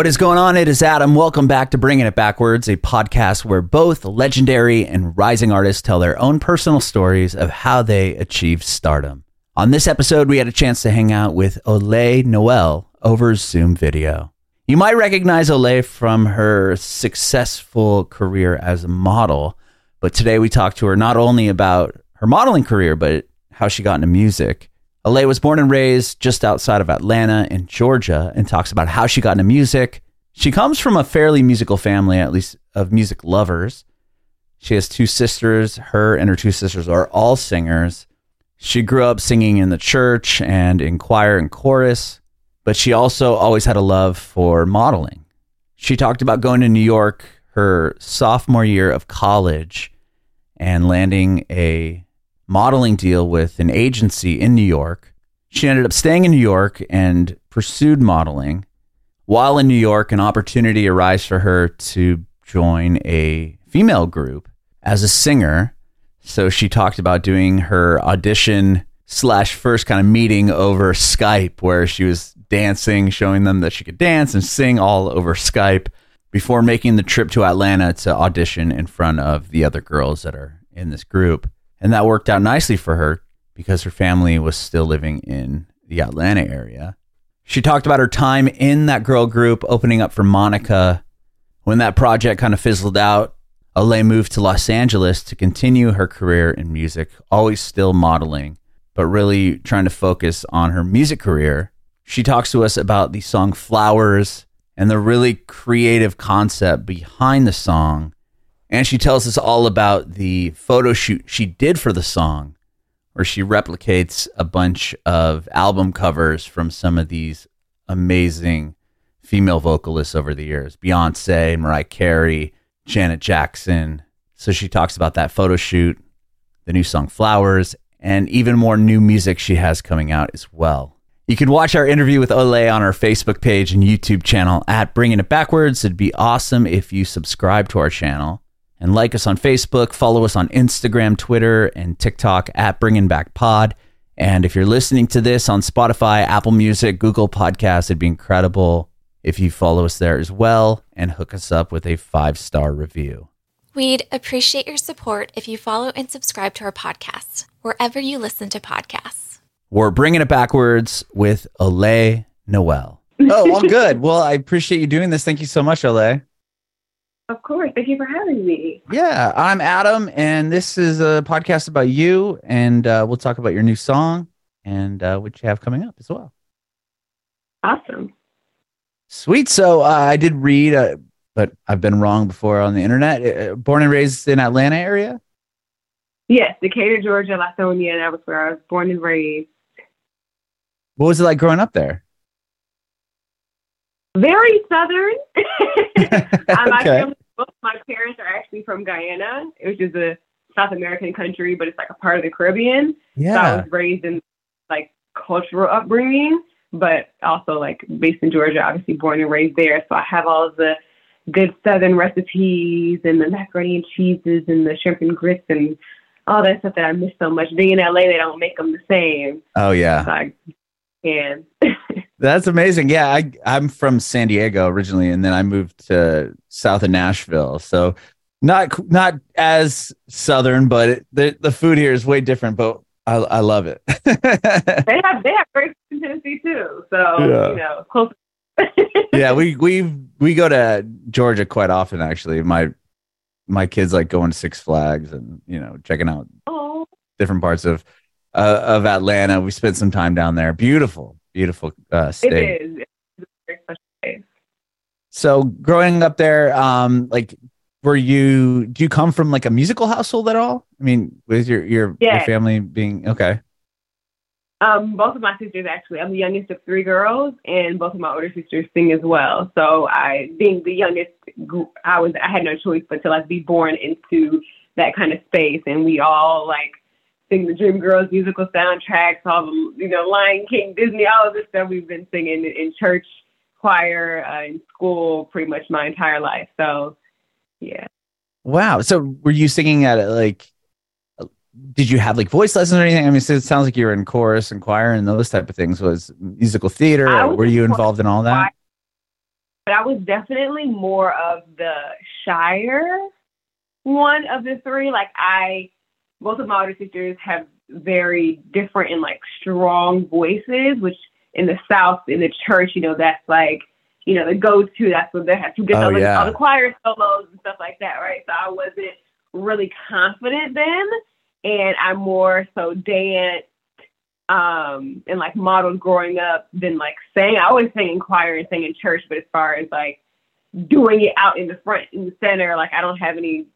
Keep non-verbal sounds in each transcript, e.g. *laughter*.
What is going on? It is Adam. Welcome back to Bringing It Backwards, a podcast where both legendary and rising artists tell their own personal stories of how they achieved stardom. On this episode, we had a chance to hang out with Olay Noel over Zoom video. You might recognize Olay from her successful career as a model, but today we talked to her not only about her modeling career, but how she got into music. Olay was born and raised just outside of Atlanta in Georgia and talks about how she got into music. She comes from a fairly musical family, at least of music lovers. She has two sisters. Her and her two sisters are all singers. She grew up singing in the church and in choir and chorus, but she also always had a love for modeling. She talked about going to New York her sophomore year of college and landing a modeling deal with an agency in New York. She ended up staying in New York and pursued modeling. While in New York, an opportunity arose for her to join a female group as a singer. So she talked about doing her audition slash first kind of meeting over Skype, where she was dancing, showing them that she could dance and sing all over Skype before making the trip to Atlanta to audition in front of the other girls that are in this group. And that worked out nicely for her because her family was still living in the Atlanta area. She talked about her time in that girl group, opening up for Monica. When that project kind of fizzled out, Olay moved to Los Angeles to continue her career in music, always still modeling, but really trying to focus on her music career. She talks to us about the song Flowers and the really creative concept behind the song and she tells us all about the photo shoot she did for the song, where she replicates a bunch of album covers from some of these amazing female vocalists over the years Beyonce, Mariah Carey, Janet Jackson. So she talks about that photo shoot, the new song Flowers, and even more new music she has coming out as well. You can watch our interview with Olay on our Facebook page and YouTube channel at Bringing It Backwards. It'd be awesome if you subscribe to our channel and like us on Facebook. Follow us on Instagram, Twitter, and TikTok at Bringing Back Pod. And if you're listening to this on Spotify, Apple Music, Google Podcasts, it'd be incredible if you follow us there as well and hook us up with a five star review. We'd appreciate your support if you follow and subscribe to our podcast wherever you listen to podcasts. We're bringing it backwards with Olay Noel. Oh, all good. Well, I appreciate you doing this. Thank you so much, Olay. Of course. Thank you for having me. Yeah, I'm Adam, and this is a podcast about you, and uh, we'll talk about your new song and uh, what you have coming up as well. Awesome. Sweet. So uh, I did read, uh, but I've been wrong before on the internet. Uh, born and raised in Atlanta area. Yes, Decatur, Georgia, Lithonia. That was where I was born and raised. What was it like growing up there? Very southern. *laughs* *laughs* um, Okay. my, both my parents are actually from Guyana, which is a South American country, but it's like a part of the Caribbean. So I was raised in like cultural upbringing, but also like based in Georgia, obviously born and raised there. So I have all the good southern recipes and the macaroni and cheeses and the shrimp and grits and all that stuff that I miss so much. Being in LA, they don't make them the same. Oh yeah. So I can. *laughs* That's amazing. Yeah, I I'm from San Diego originally, and then I moved to south of Nashville. So not not as southern, but it, the the food here is way different. But I I love it. *laughs* they have they have great food in Tennessee too. So Yeah. you know, close. *laughs* yeah, we we we go to Georgia quite often. Actually, my my kids like going to Six Flags and you know checking out oh, different parts of uh, of Atlanta. We spent some time down there. Beautiful, beautiful uh, state. is. It's a very special place. So growing up there, um, like, were you? Do you come from like a musical household at all? I mean, with your your, your family being okay. Um, both of my sisters actually. I'm the youngest of three girls, and both of my older sisters sing as well. So I, being the youngest, I was I had no choice but to like be born into that kind of space, and we all like sing the Dream Girls musical soundtracks, all the you know Lion King, Disney, all of this stuff we've been singing in church choir, uh, in school, pretty much my entire life. So yeah. Wow. So were you singing at like? Did you have like voice lessons or anything? I mean, it sounds like you were in chorus and choir and those type of things. Was musical theater? Was were you involved in all that? but I was definitely more of the shyer one of the three. Like I, both of my older sisters have very different and like strong voices, which in the South, in the church, you know, that's like, you know, the go-to. That's what they have to get Oh, all, the, yeah. all the choir solos and stuff like that, right? So I wasn't really confident then, and I'm more so danced um and like modeled growing up than like sang. I always sang in choir and sang in church, but as far as like doing it out in the front in the center, like I don't have any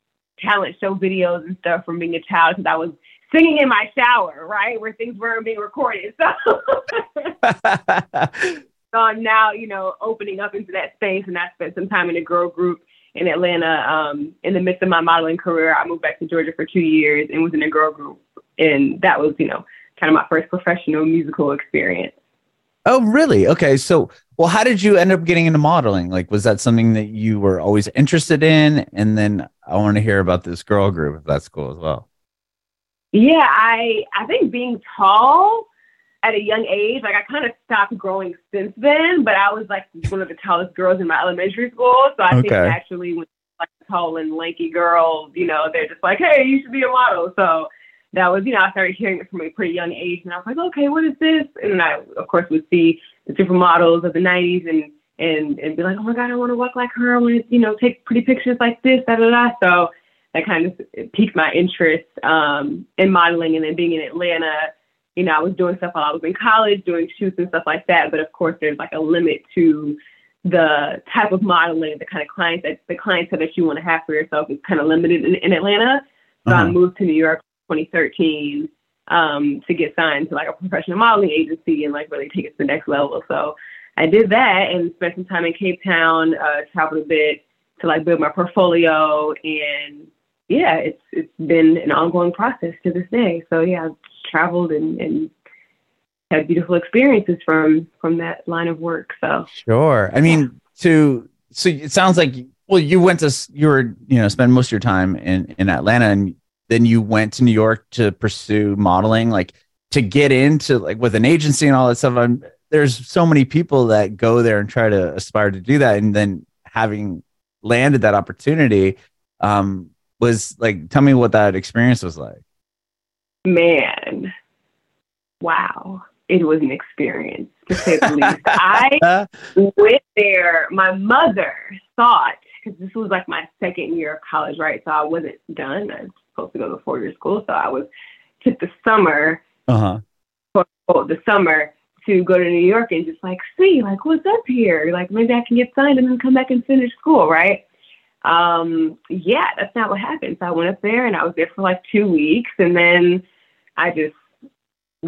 talent show videos and stuff from being a child because I was singing in my shower, right, where things weren't being recorded. So, *laughs* so I'm now, you know, opening up into that space, and I spent some time in a girl group in Atlanta. Um, in the midst of my modeling career, I moved back to Georgia for two years and was in a girl group, and that was, you know, kind of my first professional musical experience. oh, really? Okay. So, well, how did you end up getting into modeling? Like, was that something that you were always interested in? And then I want to hear about this girl group, if that's cool as well. Yeah, I I think being tall at a young age, like I kind of stopped growing since then, but I was like one of the tallest girls in my elementary school. So I think Okay. actually when like tall and lanky girl, you know, they're just like, Hey, you should be a model. So that was, you know, I started hearing it from a pretty young age and I was like, Okay, what is this? And then I of course would see the supermodels of the nineties and and and be like, Oh my god, I wanna walk like her, I wanna, you know, take pretty pictures like this, da da da. So that kind of piqued my interest um, in modeling. And then being in Atlanta, you know, I was doing stuff while I was in college, doing shoots and stuff like that. But of course, there's like a limit to the type of modeling, the kind of clients that the clientele that you want to have for yourself is kind of limited in, in Atlanta. So I Uh-huh. moved to New York 2013 um, to get signed to like a professional modeling agency and like really take it to the next level. So I did that and spent some time in Cape Town, uh, traveled a bit to like build my portfolio and yeah, it's it's been an ongoing process to this day. So yeah, I've traveled and, and had beautiful experiences from from that line of work. So Sure. I mean, to so it sounds like well, you went to you were you know spend most of your time in in Atlanta, and then you went to New York to pursue modeling, like to get into like with an agency and all that stuff. I'm, there's so many people that go there and try to aspire to do that, and then having landed that opportunity, um, was like, tell me what that experience was like. man, wow, it was an experience to say the least. I *laughs* went there. My mother thought because this was like my second year of college, right? So I wasn't done. I supposed to go to four year school, so I was took the summer Uh huh. quote, unquote, the summer to go to New York and just like see like what's up here. Like maybe I can get signed and then come back and finish school, right? Um, yeah, that's not what happened. So I went up there and I was there for like two weeks and then I just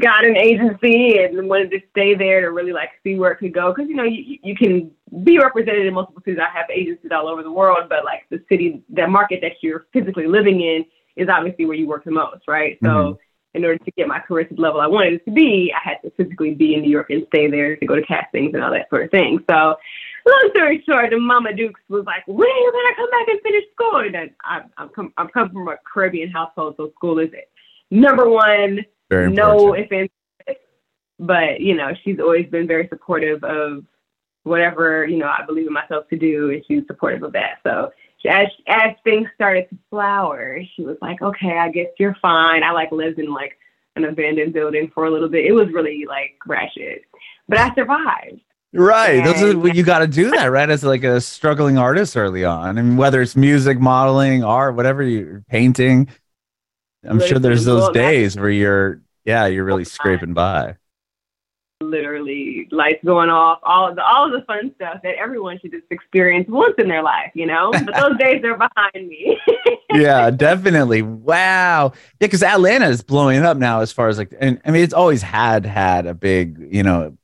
got an agency and wanted to stay there to really like see where it could go. Cause you know, you, you can be represented in multiple cities. I have agencies all over the world, but like the city, that market that you're physically living in is obviously where you work the most, right? So Mhm. in order to get my career to the level I wanted it to be, I had to physically be in New York and stay there to go to castings and all that sort of thing. So, long story short, the Mama Dukes was like, "When are you gonna come back and finish school?" And I, I'm come, I'm coming from a Caribbean household, so school is it. number one. Very no offense, but you know, she's always been very supportive of whatever you know I believe in myself to do, and she's supportive of that. So as as things started to flower, she was like, "Okay, I guess you're fine." I like lived in like an abandoned building for a little bit. It was really like ratchet, but I survived. Right. Those are, And- you got to do that, right? As like a struggling artist early on. I mean, whether it's music, modeling, art, whatever you're painting, I'm sure there's those well, days where you're, yeah, you're really scraping by. Literally, lights going off, all of the all of the fun stuff that everyone should just experience once in their life, you know. But those *laughs* days are behind me. *laughs* Yeah, definitely. Wow. Yeah, because Atlanta is blowing up now as far as like, and I mean, it's always had had a big, you know,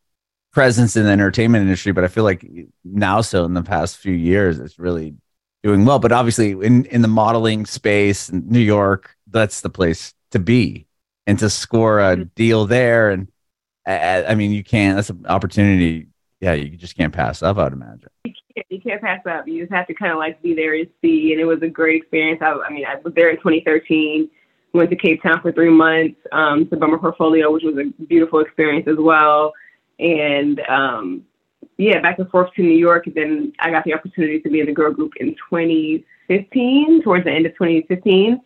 presence in the entertainment industry, but I feel like now so in the past few years, it's really doing well. But obviously, in in the modeling space, New York, that's the place to be, and to score a Mm-hmm. deal there, and I, I mean, you can't. That's an opportunity. Yeah, you just can't pass up. I would imagine. You can't- you can't pass up. You just have to kind of like be there and see. And it was a great experience. I, I mean, I was there in 2013. Went to Cape Town for three months um, to bump my portfolio, which was a beautiful experience as well. And um, yeah, back and forth to New York. And then I got the opportunity to be in the girl group in 2015, towards the end of 2015.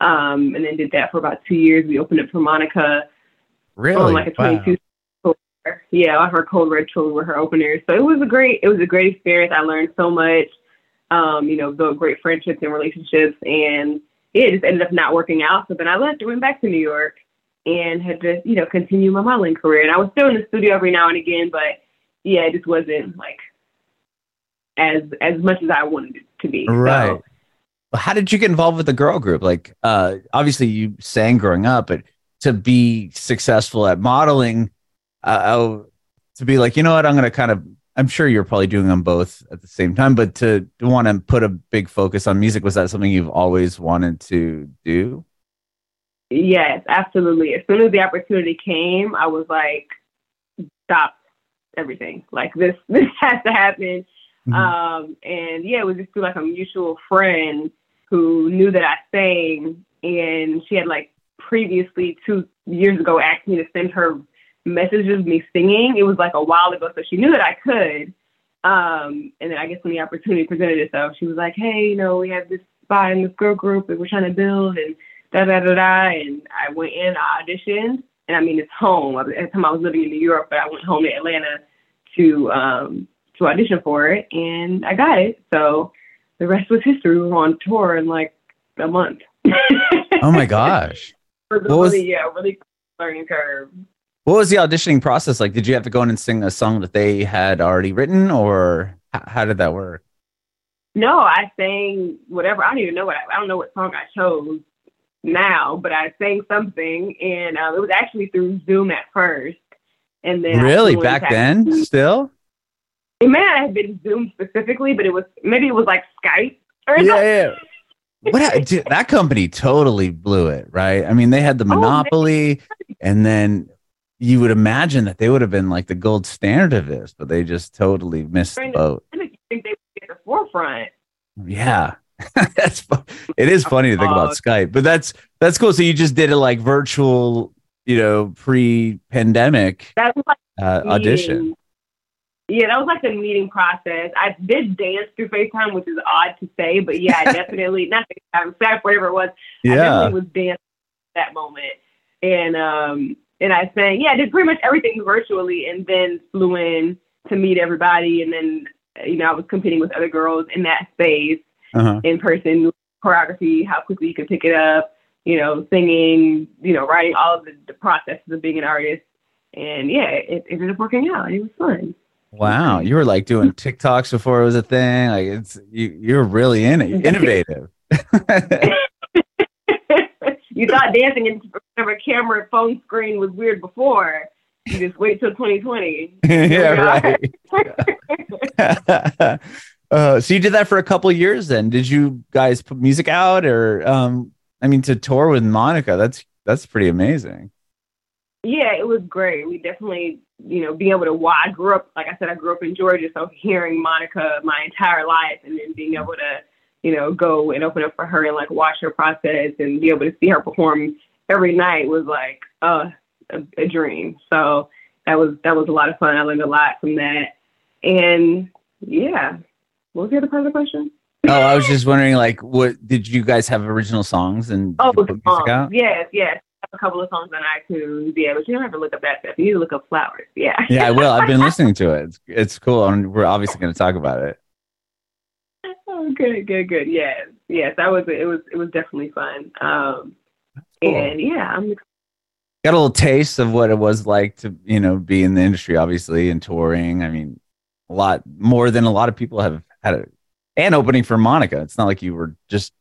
Um, and then did that for about two years. We opened up for Monica. Really? On like a 22 wow. Yeah, on her Code Red tour were her openers. So it was a great, it was a great experience. I learned so much. Um, you know, built great friendships and relationships, and it just ended up not working out. So then I left and went back to New York and had to, you know, continue my modeling career. And I was still in the studio every now and again, but yeah, it just wasn't like as as much as I wanted it to be. Right. So, how did you get involved with the girl group? Like, uh, obviously you sang growing up, but to be successful at modeling, uh, to be like, you know what, I'm going to kind of, I'm sure you're probably doing them both at the same time, but to, to want to put a big focus on music, was that something you've always wanted to do? Yes, absolutely. As soon as the opportunity came, I was like, stop everything. Like this, *laughs* this has to happen. Mm-hmm. Um, and yeah, it was just through like a mutual friend who knew that I sang, and she had like previously two years ago asked me to send her messages of me singing. It was like a while ago, so she knew that I could. Um, and then I guess when the opportunity presented itself, she was like, "Hey, you know, we have this spot in this girl group that we're trying to build, and da da da da." And I went in, I auditioned, and I mean, it's home. At the time, I was living in New York, but I went home to Atlanta to um, to audition for it, and I got it. So the rest was history. We were on tour in like a month. oh my gosh! What was, really, yeah, really learning curve. What was the auditioning process like? Did you have to go in and sing a song that they had already written, or how did that work? No, I sang whatever. I don't even know what I, I don't know what song I chose now, but I sang something, and um, it was actually through Zoom at first, and then really back then, still. It may not have been Zoom specifically, but it was maybe it was like Skype. Or yeah, something. yeah. What dude, that company totally blew it, right? I mean, they had the oh, monopoly, oh, and then you would imagine that they would have been like the gold standard of this, but they just totally missed the boat. I think they would at the forefront. Yeah, *laughs* that's it is funny to think about oh. Skype, but that's that's cool. So you just did a like virtual, you know, pre-pandemic like uh, audition. Yeah, that was like the meeting process. I did dance through FaceTime, which is odd to say, but yeah, I *laughs* definitely not FaceTime, Snap, whatever it was. Yeah. I definitely was dancing that moment. And um and I sang, yeah, I did pretty much everything virtually and then flew in to meet everybody and then you know, I was competing with other girls in that space uh-huh. in person, choreography, how quickly you can pick it up, you know, singing, you know, writing all of the, the processes of being an artist. And yeah, it, it ended up working out. and It was fun. Wow, you were like doing TikToks before it was a thing. Like it's you, you're really in it, innovative. *laughs* you thought dancing in front of a camera phone screen was weird before. You just wait till 2020. *laughs* yeah, right. *laughs* uh, so you did that for a couple years. Then did you guys put music out, or um, I mean, to tour with Monica? That's that's pretty amazing. Yeah, it was great. We definitely you know, being able to, well, I grew up, like I said, I grew up in Georgia, so hearing Monica my entire life and then being able to, you know, go and open up for her and like watch her process and be able to see her perform every night was like uh, a, a dream. So that was that was a lot of fun. I learned a lot from that. And yeah, what was the other part of the question? oh, I was just wondering, like, what did you guys have original songs and oh, songs. Yes, yes a couple of songs on iTunes. Yeah, but you don't have to look up that stuff. You need to look up flowers. Yeah. Yeah, I will. I've been *laughs* listening to it. It's, it's cool. And we're obviously going to talk about it. Oh, good, good, good. Yes, yes. That was it. Was it was definitely fun. Um, cool. and yeah, I'm got a little taste of what it was like to you know be in the industry, obviously, and touring. I mean, a lot more than a lot of people have had it. And opening for Monica. It's not like you were just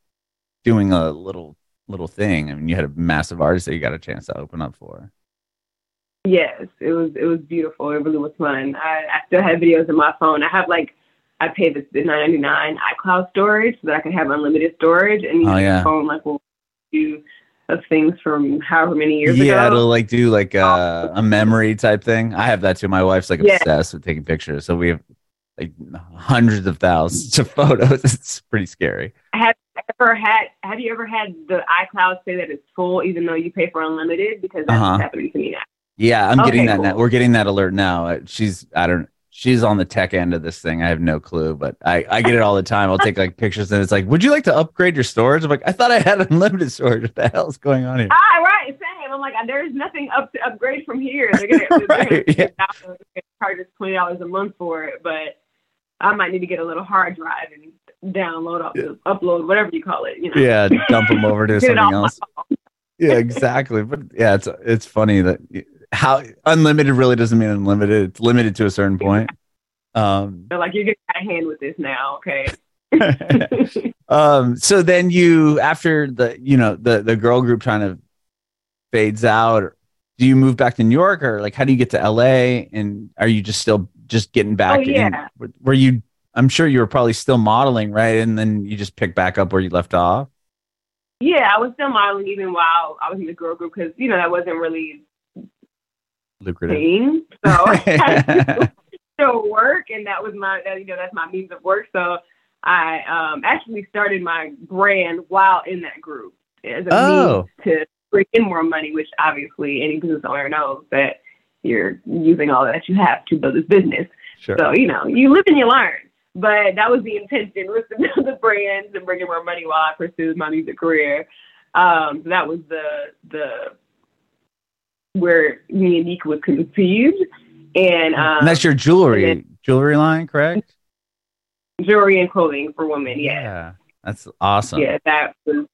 doing a little little thing. I mean, you had a massive artist that you got a chance to open up for. Yes, it was it was beautiful. It really was fun. I, I still have videos in my phone. I have like I pay the, the nine ninety nine iCloud storage so that I can have unlimited storage and oh, yeah. phone like will do of things from however many years yeah, ago. Yeah, it'll like do like a, a memory type thing. I have that too. My wife's like obsessed with taking pictures, so we have like hundreds of thousands of photos. *laughs* It's pretty scary. Have you ever had Have you ever had the iCloud say that it's full even though you pay for unlimited? Because that's uh-huh. happening to me now. Yeah, I'm okay, getting that cool. now. We're getting that alert now. Uh, she's I don't she's on the tech end of this thing. I have no clue, but I, I get it all the time. I'll take like pictures and it's like, would you like to upgrade your storage? I'm like, I thought I had *laughs* unlimited storage. What the hell's going on here? Ah, right, same. I'm like, there's nothing up to upgrade from here. They're gonna, *laughs* yeah. gonna charge us twenty dollars a month for it, but I might need to get a little hard drive and download, up, upload, whatever you call it. You know, Yeah, dump them over to *laughs* something else. Yeah, exactly. But yeah, it's it's funny that how unlimited really doesn't mean unlimited. It's limited to a certain point. Um, They're like, you're getting out of hand with this now, okay? *laughs* *laughs* um, so then you after the you know the the girl group kind of fades out. Do you move back to New York or like how do you get to LA? And are you just still just getting back? Oh, yeah. in, were you? I'm sure you were probably still modeling, right? And then you just picked back up where you left off. yeah, I was still modeling even while I was in the girl group because you know that wasn't really Lucrative. paying, so *laughs* *laughs* I still work, and that was my you know that's my means of work. So I um, actually started my brand while in that group as a Oh. means to bring in more money, which obviously any business owner knows that you're using all that you have to build this business. Sure. So, you know, you live and you learn. But that was the intention was to *laughs* build the brands and bring in more money while I pursued my music career. Um, so that was the the where MIANIK was conceived. And um and that's your jewelry and jewelry line, correct? jewelry and clothing for women, yeah. Yeah, that's awesome. Yeah, that was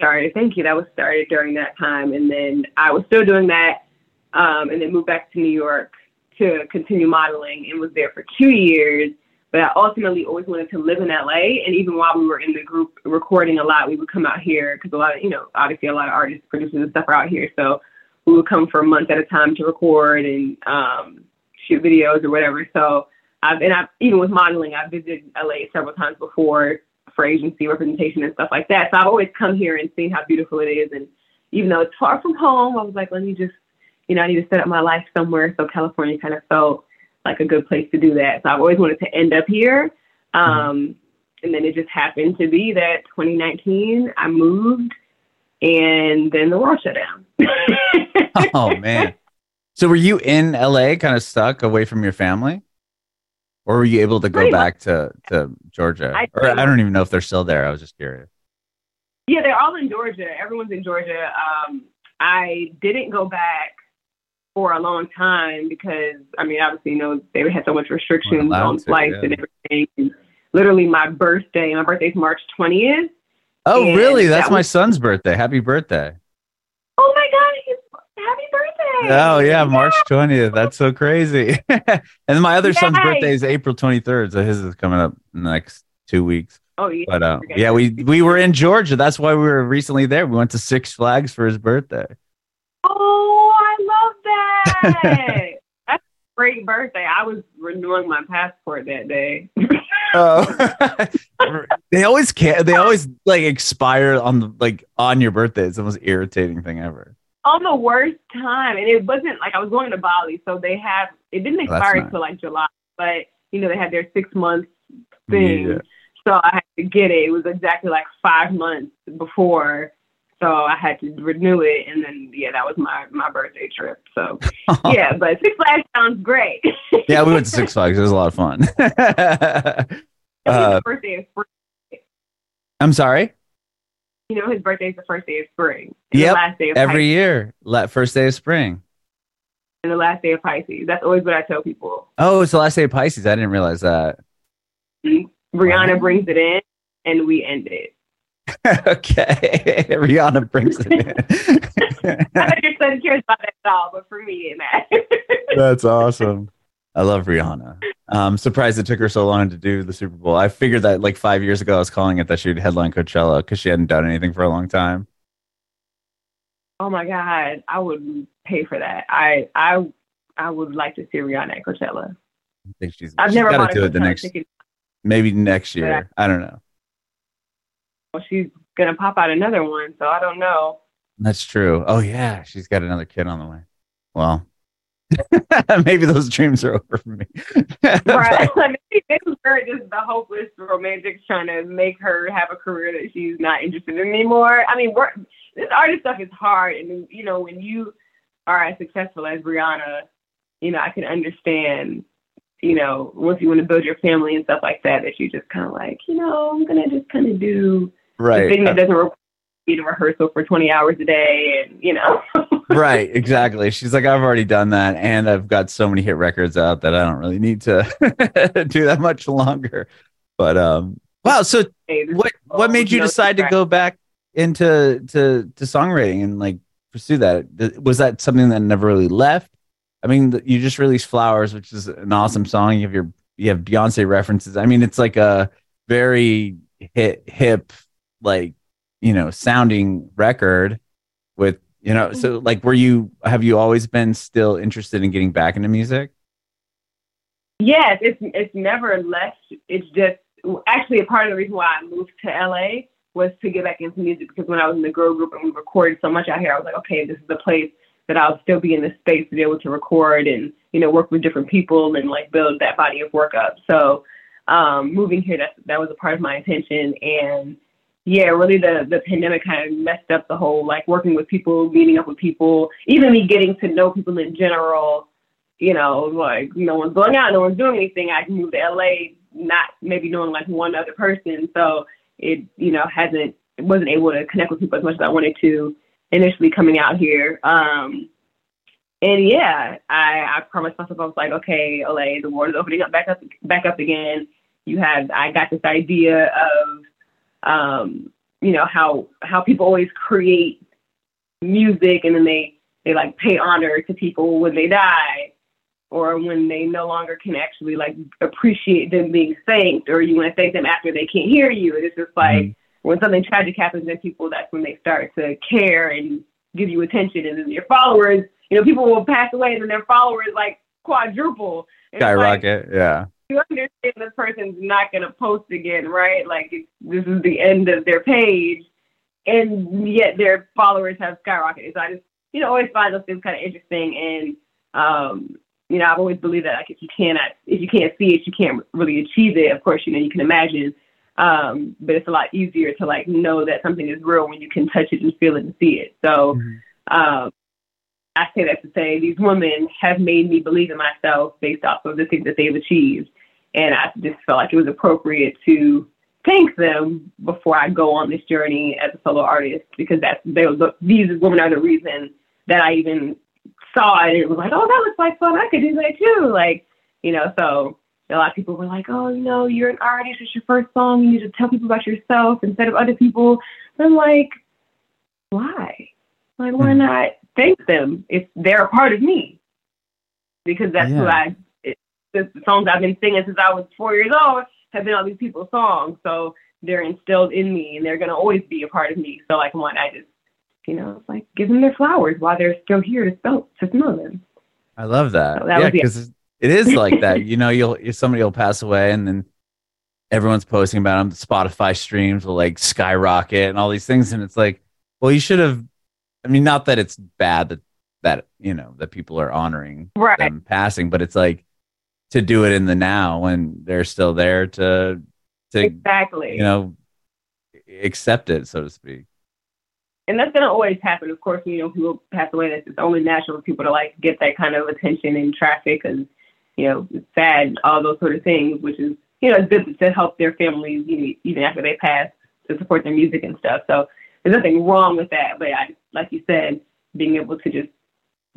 started. Thank you. That was started during that time, and then I was still doing that, um, and then moved back to New York to continue modeling, and was there for two years. But I ultimately always wanted to live in LA, and even while we were in the group recording a lot, we would come out here because a lot of you know obviously a lot of artists, producers, and stuff are out here, so we would come for a month at a time to record and um, shoot videos or whatever. So. I've, and I've, even with modeling, I've visited LA several times before for agency representation and stuff like that. So I've always come here and seen how beautiful it is. And even though it's far from home, I was like, let me just, you know, I need to set up my life somewhere. So California kind of felt like a good place to do that. So I've always wanted to end up here. Um, and then it just happened to be that 2019 I moved and then the world shut down. *laughs* oh man. So were you in LA kind of stuck away from your family? Or were you able to go Pretty back to, to Georgia? I- or I don't even know if they're still there. I was just curious. Yeah, they're all in Georgia. Everyone's in Georgia. Um, I didn't go back for a long time because I mean, obviously, you know, they had so much restrictions allowed on flights yeah. and everything. And literally, my birthday. My birthday's March twentieth. Oh, really? That's that my was- son's birthday. Happy birthday. Oh my God! Happy birthday! Oh, yeah, March 20th. That's so crazy. *laughs* and my other son's birthday is April 23rd. So his is coming up in the next two weeks. Oh yeah. But uh, yeah, we we were in Georgia. That's why we were recently there. We went to Six Flags for his birthday. Oh, I love that. That's a great birthday. I was renewing my passport that day. *laughs* Oh, *laughs* they always can't. They always like expire on the like on your birthday. It's the most irritating thing ever. on the worst time, and it wasn't like I was going to Bali, so they have it didn't Oh, expire nice. until like July, but you know they had their six months thing, Yeah. so I had to get it. It was exactly like five months before, so I had to renew it, and then yeah, that was my my birthday trip. So *laughs* yeah, but Six Flags sounds great. yeah, we went to Six *laughs* Flags. It was a lot of fun. *laughs* Uh, the first day of spring. I'm sorry. You know, his birthday is the first day of spring. And Yep, The last day of Every year, la- first day of spring. and the last day of Pisces. That's always what I tell people. Oh, it's the last day of Pisces. I didn't realize that. Rihanna Wow. brings it in, and we end it. *laughs* okay, *laughs* Rihanna brings it in. *laughs* I know your son cares about it at all, but for me, it matters. That's awesome. I love Rihanna. I'm surprised it took her so long to do the Super Bowl. I figured that like five years ago, I was calling it that she would headline Coachella because she hadn't done anything for a long time. oh my God, I would pay for that. I I I would like to see Rihanna at Coachella. I think she's, I've she's never got to do it the next, ticket. maybe next year. I don't know. Well, she's gonna pop out another one, so I don't know. That's true. Oh yeah, she's got another kid on the way. Well, *laughs* maybe those dreams are over for me. *laughs* Right? like, this is her just the hopeless romantics trying to make her have a career that she's not interested in anymore. I mean, we're, this artist stuff is hard, and you know, when you are as successful as Rihanna, you know, I can understand you know, once you want to build your family and stuff like that, that you just kind of like, you know, I'm gonna just kind of do right. the thing that doesn't require you to rehearsal for 20 hours a day, and you know. *laughs* right, exactly. She's like, I've already done that, and I've got so many hit records out that I don't really need to *laughs* do that much longer. But um, wow. So what what made you decide to go back into to to songwriting and like pursue that? Was that something that never really left? I mean, you just released Flowers, which is an awesome song. You have your you have Beyonce references. I mean, it's like a very hit hip like you know sounding record with you know so like were you have you always been still interested in getting back into music? Yes it's it's never less it's just actually a part of the reason why i moved to la was to get back into music because when i was in the girl group and we recorded so much out here i was like okay this is the place that i'll still be in the space to be able to record and you know work with different people and like build that body of work up. So um moving here that that was a part of my intention. And yeah, really the the pandemic kind of messed up the whole like working with people, meeting up with people, even me getting to know people in general. You know, like no one's going out, no one's doing anything. I moved to LA, not maybe knowing like one other person, so it you know hasn't wasn't able to connect with people as much as I wanted to initially coming out here. Um, and yeah, I I promised myself I was like, okay, LA, the world is opening up back up back up again. You have I got this idea of um, you know how how people always create music and then they they like pay honor to people when they die or when they no longer can actually like appreciate them being thanked or you want to thank them after they can't hear you. It's just like mm-hmm. when something tragic happens in people that's when they start to care and give you attention. And then your followers you know people will pass away and then their followers like quadruple. Skyrocket like, yeah you understand this person's not going to post again, right? Like this is the end of their page, and yet their followers have skyrocketed. So I just, you know, always find those things kind of interesting. And um, you know, I've always believed that like if you cannot, if you can't see it, you can't really achieve it. Of course, you know, you can imagine, um, but it's a lot easier to like know that something is real when you can touch it and feel it and see it. So. Mm-hmm. Um, I say that to say these women have made me believe in myself based off of the things that they've achieved. And I just felt like it was appropriate to thank them before I go on this journey as a solo artist because that's they the, these women are the reason that I even saw it and it was like, oh, that looks like fun. I could do that too. Like, you know, so a lot of people were like, oh, you know, you're an artist. It's your first song. You need to tell people about yourself instead of other people. And I'm like, why? Like, why hmm. not thank them if they're a part of me? Because that's yeah. who I the songs I've been singing since I was four years old have been all these people's songs. So they're instilled in me and they're gonna always be a part of me. So like one I just you know, it's like give them their flowers while they're still here to smell to smell them. I love that. So that yeah, because it is like that. you know, you'll somebody will pass away and then everyone's posting about them. The Spotify streams will like skyrocket and all these things, and it's like, well, you should have. I mean, not that it's bad that that you know that people are honoring right. them passing, but it's like to do it in the now when they're still there to to exactly. you know accept it so to speak. And that's going to always happen. Of course you know people pass away. That's it's only natural for people to like get that kind of attention in traffic because you know it's sad all those sort of things which is you know it's good to help their families you know, even after they pass to support their music and stuff. So there's nothing wrong with that but I, like you said being able to just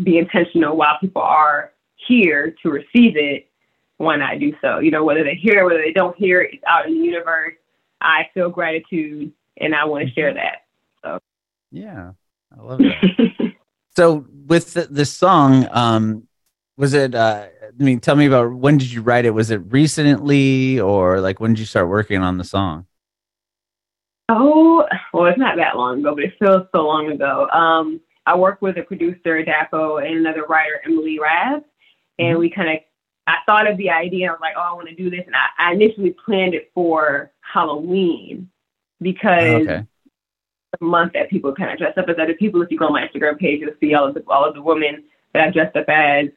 be intentional while people are here to receive it why I do so? You know, whether they hear it, whether they don't hear it, it's out in the universe. I feel gratitude and I want to share that. So yeah, I love that. *laughs* so with the, this song, um, was it? Uh, I mean, tell me about when did you write it? Was it recently, or like when did you start working on the song? Oh, well, it's not that long ago, but it feels so long ago. Um, I worked with a producer, Dapo, and another writer, Emily Raz, and mm-hmm. we kind of I thought of the idea. I was like, oh, I want to do this, and I, I initially planned it for Halloween because okay. the month that people kind of dress up as other people. If you go on my Instagram page, you'll see all of the all of the women that I dressed up as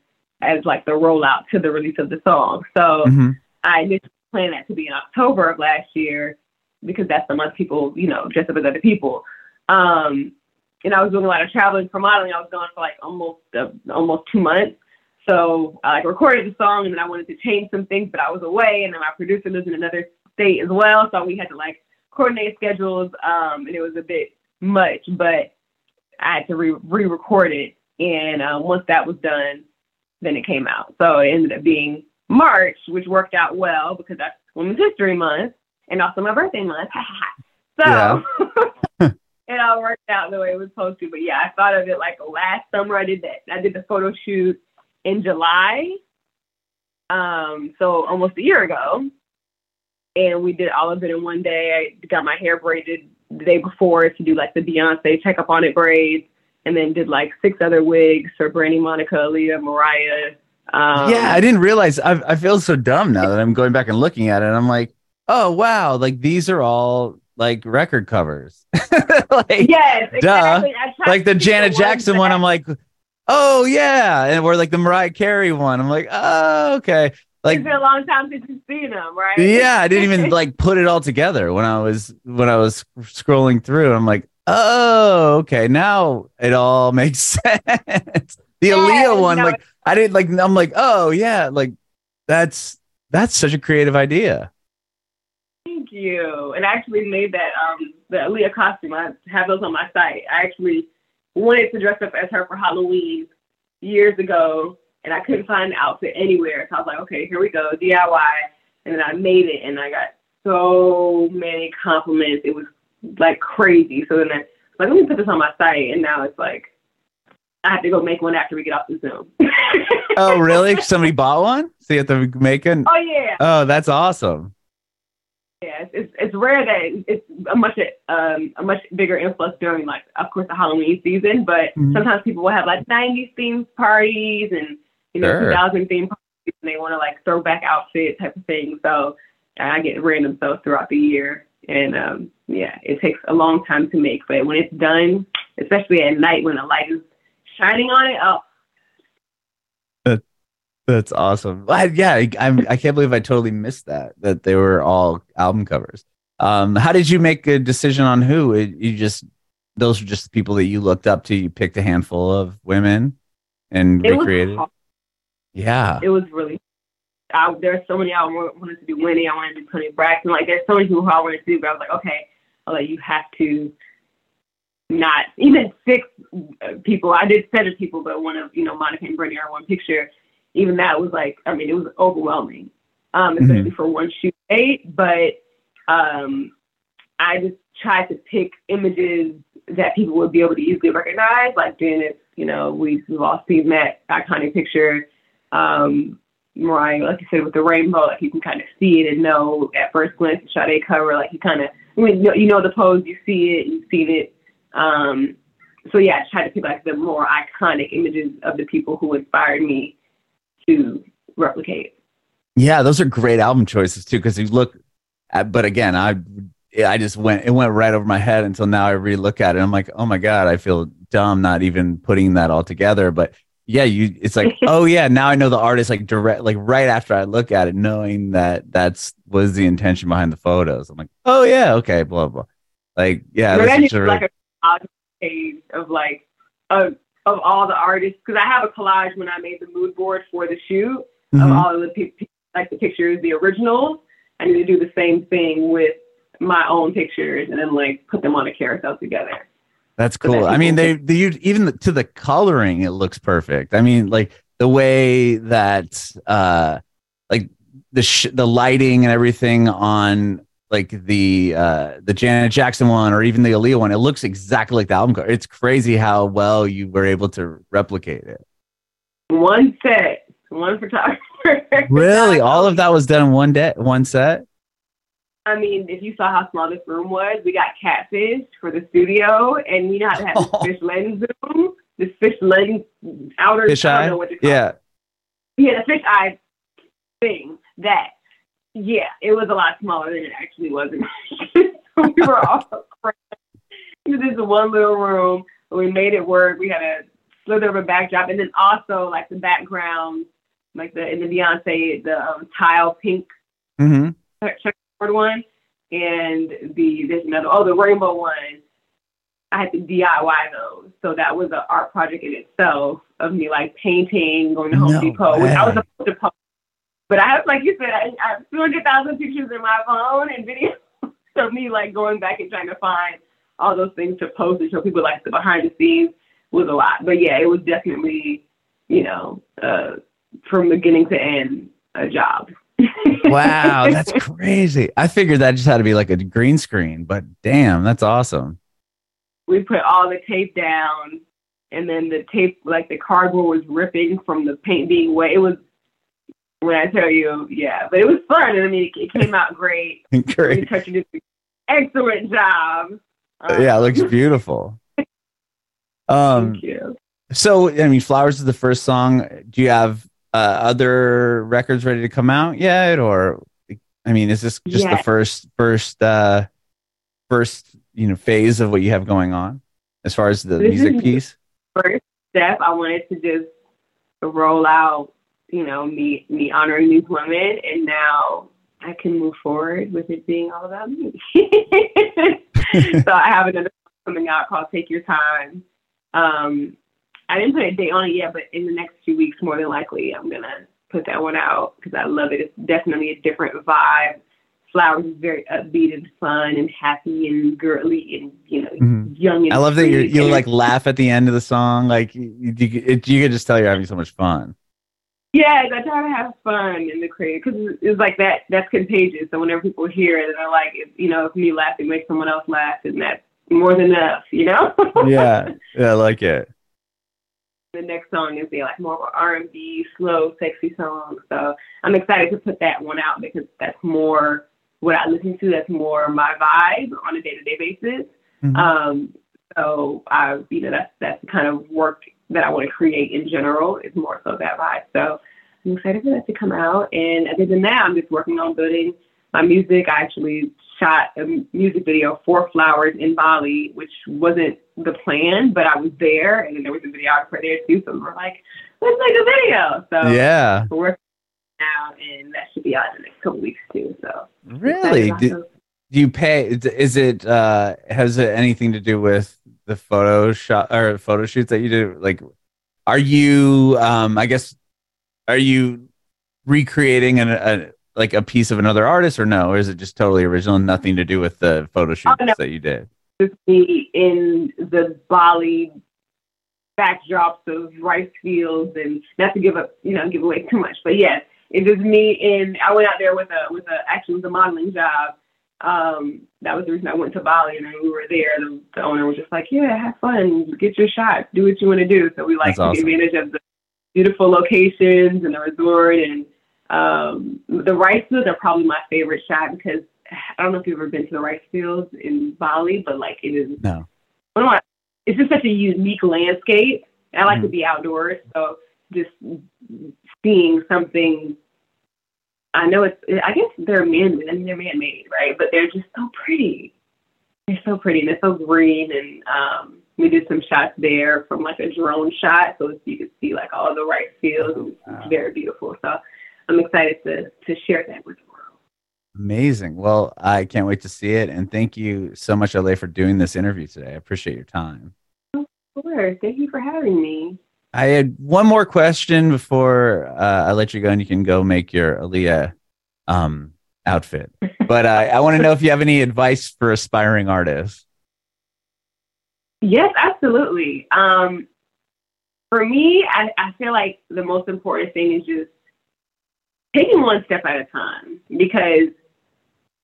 as like the rollout to the release of the song. So mm-hmm. I initially planned that to be in October of last year because that's the month people, you know, dress up as other people. Um, and I was doing a lot of traveling for modeling. I was gone for like almost uh, almost two months. So I like recorded the song and then I wanted to change some things, but I was away and then my producer lives in another state as well. So we had to like coordinate schedules. Um, and it was a bit much, but I had to re record it. And um, once that was done, then it came out. So it ended up being March, which worked out well because that's Women's History Month and also my birthday month. *laughs* so *laughs* *laughs* it all worked out the way it was supposed to. But yeah, I thought of it like last summer. I did that. I did the photo shoot in July. Um, so almost a year ago. And we did all of it in one day. I got my hair braided the day before to do like the Beyonce check up on it braids and then did like six other wigs for Brandy, Monica, Aaliyah, Mariah. Um, yeah, I didn't realize. I, I feel so dumb now that I'm going back and looking at it. I'm like, oh wow, like these are all like record covers. *laughs* like, yes, exactly. duh. Like the Janet Jackson one, I'm like, oh yeah, and we're like the Mariah Carey one. I'm like, oh okay. Like it's been a long time since you've seen them, right? Yeah, I didn't even *laughs* like put it all together when I was when I was scrolling through. I'm like, oh, okay, now it all *laughs* makes sense. The yeah, Aaliyah one, like I didn't like. I'm like, oh yeah, like that's that's such a creative idea. Thank you. And I actually made that um the Aaliyah costume. I have those on my site. I actually wanted to dress up as her for Halloween years ago, and I couldn't find an outfit anywhere. So I was like, okay, here we go, DIY. And then I made it, and I got so many compliments. It was like crazy. So then I like, let me put this on my site, and now it's like I have to go make one after we get off the Zoom. oh, really? *laughs* Somebody bought one? So you have to make it? Oh yeah. Oh, that's awesome. Yeah, it's it's rare that it's a much um a much bigger influx during like of course the Halloween season, but mm-hmm. sometimes people will have like '90s themed parties and you know sure. 2000 themed parties, and they want to like throw back outfit type of thing. So I get random stuff throughout the year, and um yeah, it takes a long time to make, but when it's done, especially at night when the light is shining on it, oh. That, that's awesome. yeah, I, I'm, I can't believe I totally missed that, that they were all album covers. Um, how did you make a decision on who? You just, those were just the people that you looked up to. You picked a handful of women and it recreated. Yeah. It was really I, there's so many I wanted to do Whitney, I wanted to do Toni Braxton. Like there's so many people who I wanted to do, but I was like, okay, i like, you have to not even six people. I did seven people, but one of you know Monica and Brandy are one picture. Even that was like, I mean, it was overwhelming, um, mm-hmm. especially mm-hmm. for one shoot date. But um, I just tried to pick images that people would be able to easily recognize. Like Janet, you know, we, we've all seen that iconic picture. Um, Mariah, like you said, with the rainbow, like you can kind of see it and know at first glance the Sade cover, like you kind of, I mean, you know the pose, you see it, you've seen it. Um, so yeah, I tried to pick like the more iconic images of the people who inspired me to replicate. Yeah, those are great album choices too. Because you look, at, but again, I I just went it went right over my head until now. I relook at it. I'm like, oh my god, I feel dumb not even putting that all together. But yeah, you it's like, *laughs* oh yeah, now I know the artist like direct like right after I look at it, knowing that that's was the intention behind the photos. I'm like, oh yeah, okay, blah blah. Like yeah, that's like a page of like of of all the artists because I have a collage when I made the mood board for the shoot mm-hmm. of all of the p- like the pictures, the originals. I need to do the same thing with my own pictures and then like put them on a carousel together. That's cool. So that I mean, they, they even the, to the coloring, it looks perfect. I mean, like the way that, uh, like the sh- the lighting and everything on like the uh the Janet Jackson one or even the Aaliyah one, it looks exactly like the album cover. It's crazy how well you were able to replicate it. One set, one photographer. *laughs* Really, all of that was done in one day, one set. I mean, if you saw how small this room was, we got catfish for the studio, and you know how to have *laughs* this fish lens zoom, this fish lens outer fish eye. Yeah, yeah, the fish eye thing. That yeah, it was a lot smaller than it actually was. *laughs* we were all this is the one little room. We made it work. We had a slither of a backdrop, and then also like the background, like the in the Beyonce the um, tile pink mm-hmm. checkerboard one, and the there's another oh the rainbow one. I had to DIY those, so that was an art project in itself. of me like painting, going to Home No Depot, which I was supposed to post. But I have, like you said, I, I have 200,000 pictures in my phone and videos *laughs* of me like going back and trying to find all those things to post and show people like the behind the scenes was a lot. But yeah, it was definitely, you know, uh, from beginning to end, a job. *laughs* Wow, that's crazy. I figured that just had to be like a green screen, but damn, that's awesome. we put all the tape down and then the tape like the cardboard was ripping from the paint being wet. It was when I tell you, yeah. But it was fun and I mean it, it came out great. *laughs* Great. Touch did an excellent job. Um, Yeah, it looks *laughs* beautiful. Um, Thank you. so I mean, "Flowers" is the first song. Do you have uh, other records ready to come out yet, or I mean, is this just the first first uh, first you know phase of what you have going on as far as the This music piece? First step I wanted to just roll out, you know, me me honoring these women and now I can move forward with it being all about me. *laughs* so I have another coming out called Take Your Time. Um, I didn't put a date on it yet, but in the next few weeks, more than likely, I'm gonna put that one out because I love it. It's definitely a different vibe. Flowers is very upbeat and fun and happy and girly and you know Mhm. young. And I love that you you like laugh at the end of the song. Like you, you, it, you can just tell you're having so much fun. Yes, I try to have fun in the creative because it's like that. That's contagious. So whenever people hear it, they're like, if, you know, if me laughing makes someone else laugh, and that's more than enough, you know. *laughs* Yeah, *laughs* yeah, I like it. the next song is like more of an R and B, slow, sexy song. So I'm excited to put that one out because that's more what I listen to. That's more my vibe on a day to day basis. Mhm. Um, so I, you know, that's that's the kind of work that I want to create in general. Is more so that vibe. So I'm excited for that to come out. And other than that, I'm just working on building my music. I actually shot a music video for Flowers in Bali, which wasn't the plan, but I was there, and then there was a videographer there too. So we were like, let's make a video. So Yeah, we're working now, and that should be out in the next couple weeks too. So really. excited Do, about those. Do you pay? is- it uh has it anything to do with the photo shot or photo shoots that you do? Like, are you? Um, I guess, are you recreating an, a like a piece of another artist, or no? Or is it just totally original and nothing to do with the photo shoots Oh, no. that you did? just me in the Bali backdrops of rice fields and not to give up, you know, give away too much. But yes, it was me in I went out there with a with a actually with a modeling job. Um, that was the reason I went to Bali and then we were there. The, the owner was just like, Yeah, have fun, get your shot, do what you want to do. So we like That's took advantage of the beautiful locations and the resort and um the rice fields are probably my favorite shot because I don't know if you've ever been to the rice fields in Bali, but like it is No. one of my, it's just such a unique landscape. I like to Mhm. be outdoors, so just seeing something. I know it's. I guess they're man. I mean, they're man-made, right? But they're just so pretty. They're so pretty. and They're so green, and um, we did some shots there from like a drone shot, so you could see like all the rice fields. and Wow. It's very beautiful. So I'm excited to to share that with the world. Amazing. Well, I can't wait to see it, and thank you so much, Olay, for doing this interview today. I appreciate your time. Sure. Thank you for having me. I had one more question before uh, I let you go, and you can go make your Aaliyah um, outfit. But uh, I want to know if you have any advice for aspiring artists. Yes, absolutely. Um, for me, I, I feel like the most important thing is just taking one step at a time because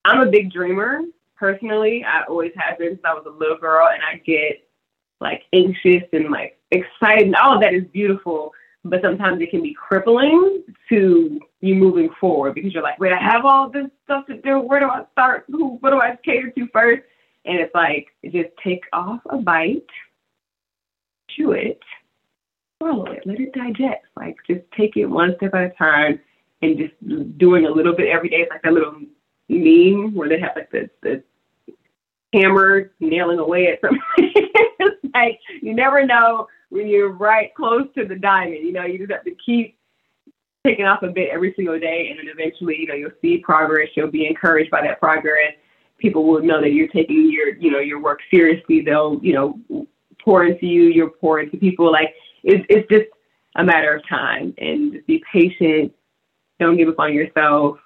I'm a big dreamer personally. I always have been since I was a little girl, and I get like anxious and like excited. And all of oh, that is beautiful, but sometimes it can be crippling to you moving forward because you're like, wait, I have all this stuff to do. Where do I start? Who? What do I cater to first? And it's like, just take off a bite, chew it, swallow it, let it digest. Like, just take it one step at a time and just doing a little bit every day. It's like that little meme where they have like the, the hammer nailing away at something. *laughs* it's like, you never know when you're right close to the diamond. You know, you just have to keep taking off a bit every single day, and then eventually, you know, you'll see progress. You'll be encouraged by that progress people will know that you're taking your you know your work seriously they'll you know pour into you you're pour into people like it's it's just a matter of time and just be patient. Don't give up on yourself.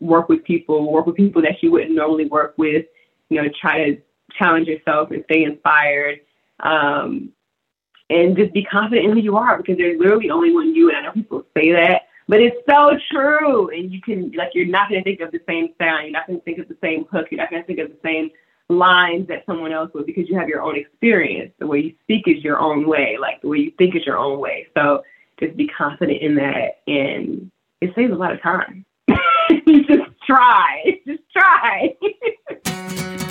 Work with people, work with people that you wouldn't normally work with. You know, try to challenge yourself and stay inspired. Um, and just be confident in who you are because there's literally only one you. And I know people say that, but it's so true. And you can, like, you're not going to think of the same sound. You're not going to think of the same hook. You're not going to think of the same lines that someone else would because you have your own experience. The way you speak is your own way. Like, the way you think is your own way. So just be confident in that. And it saves a lot of time. *laughs* just try. Just try. *laughs*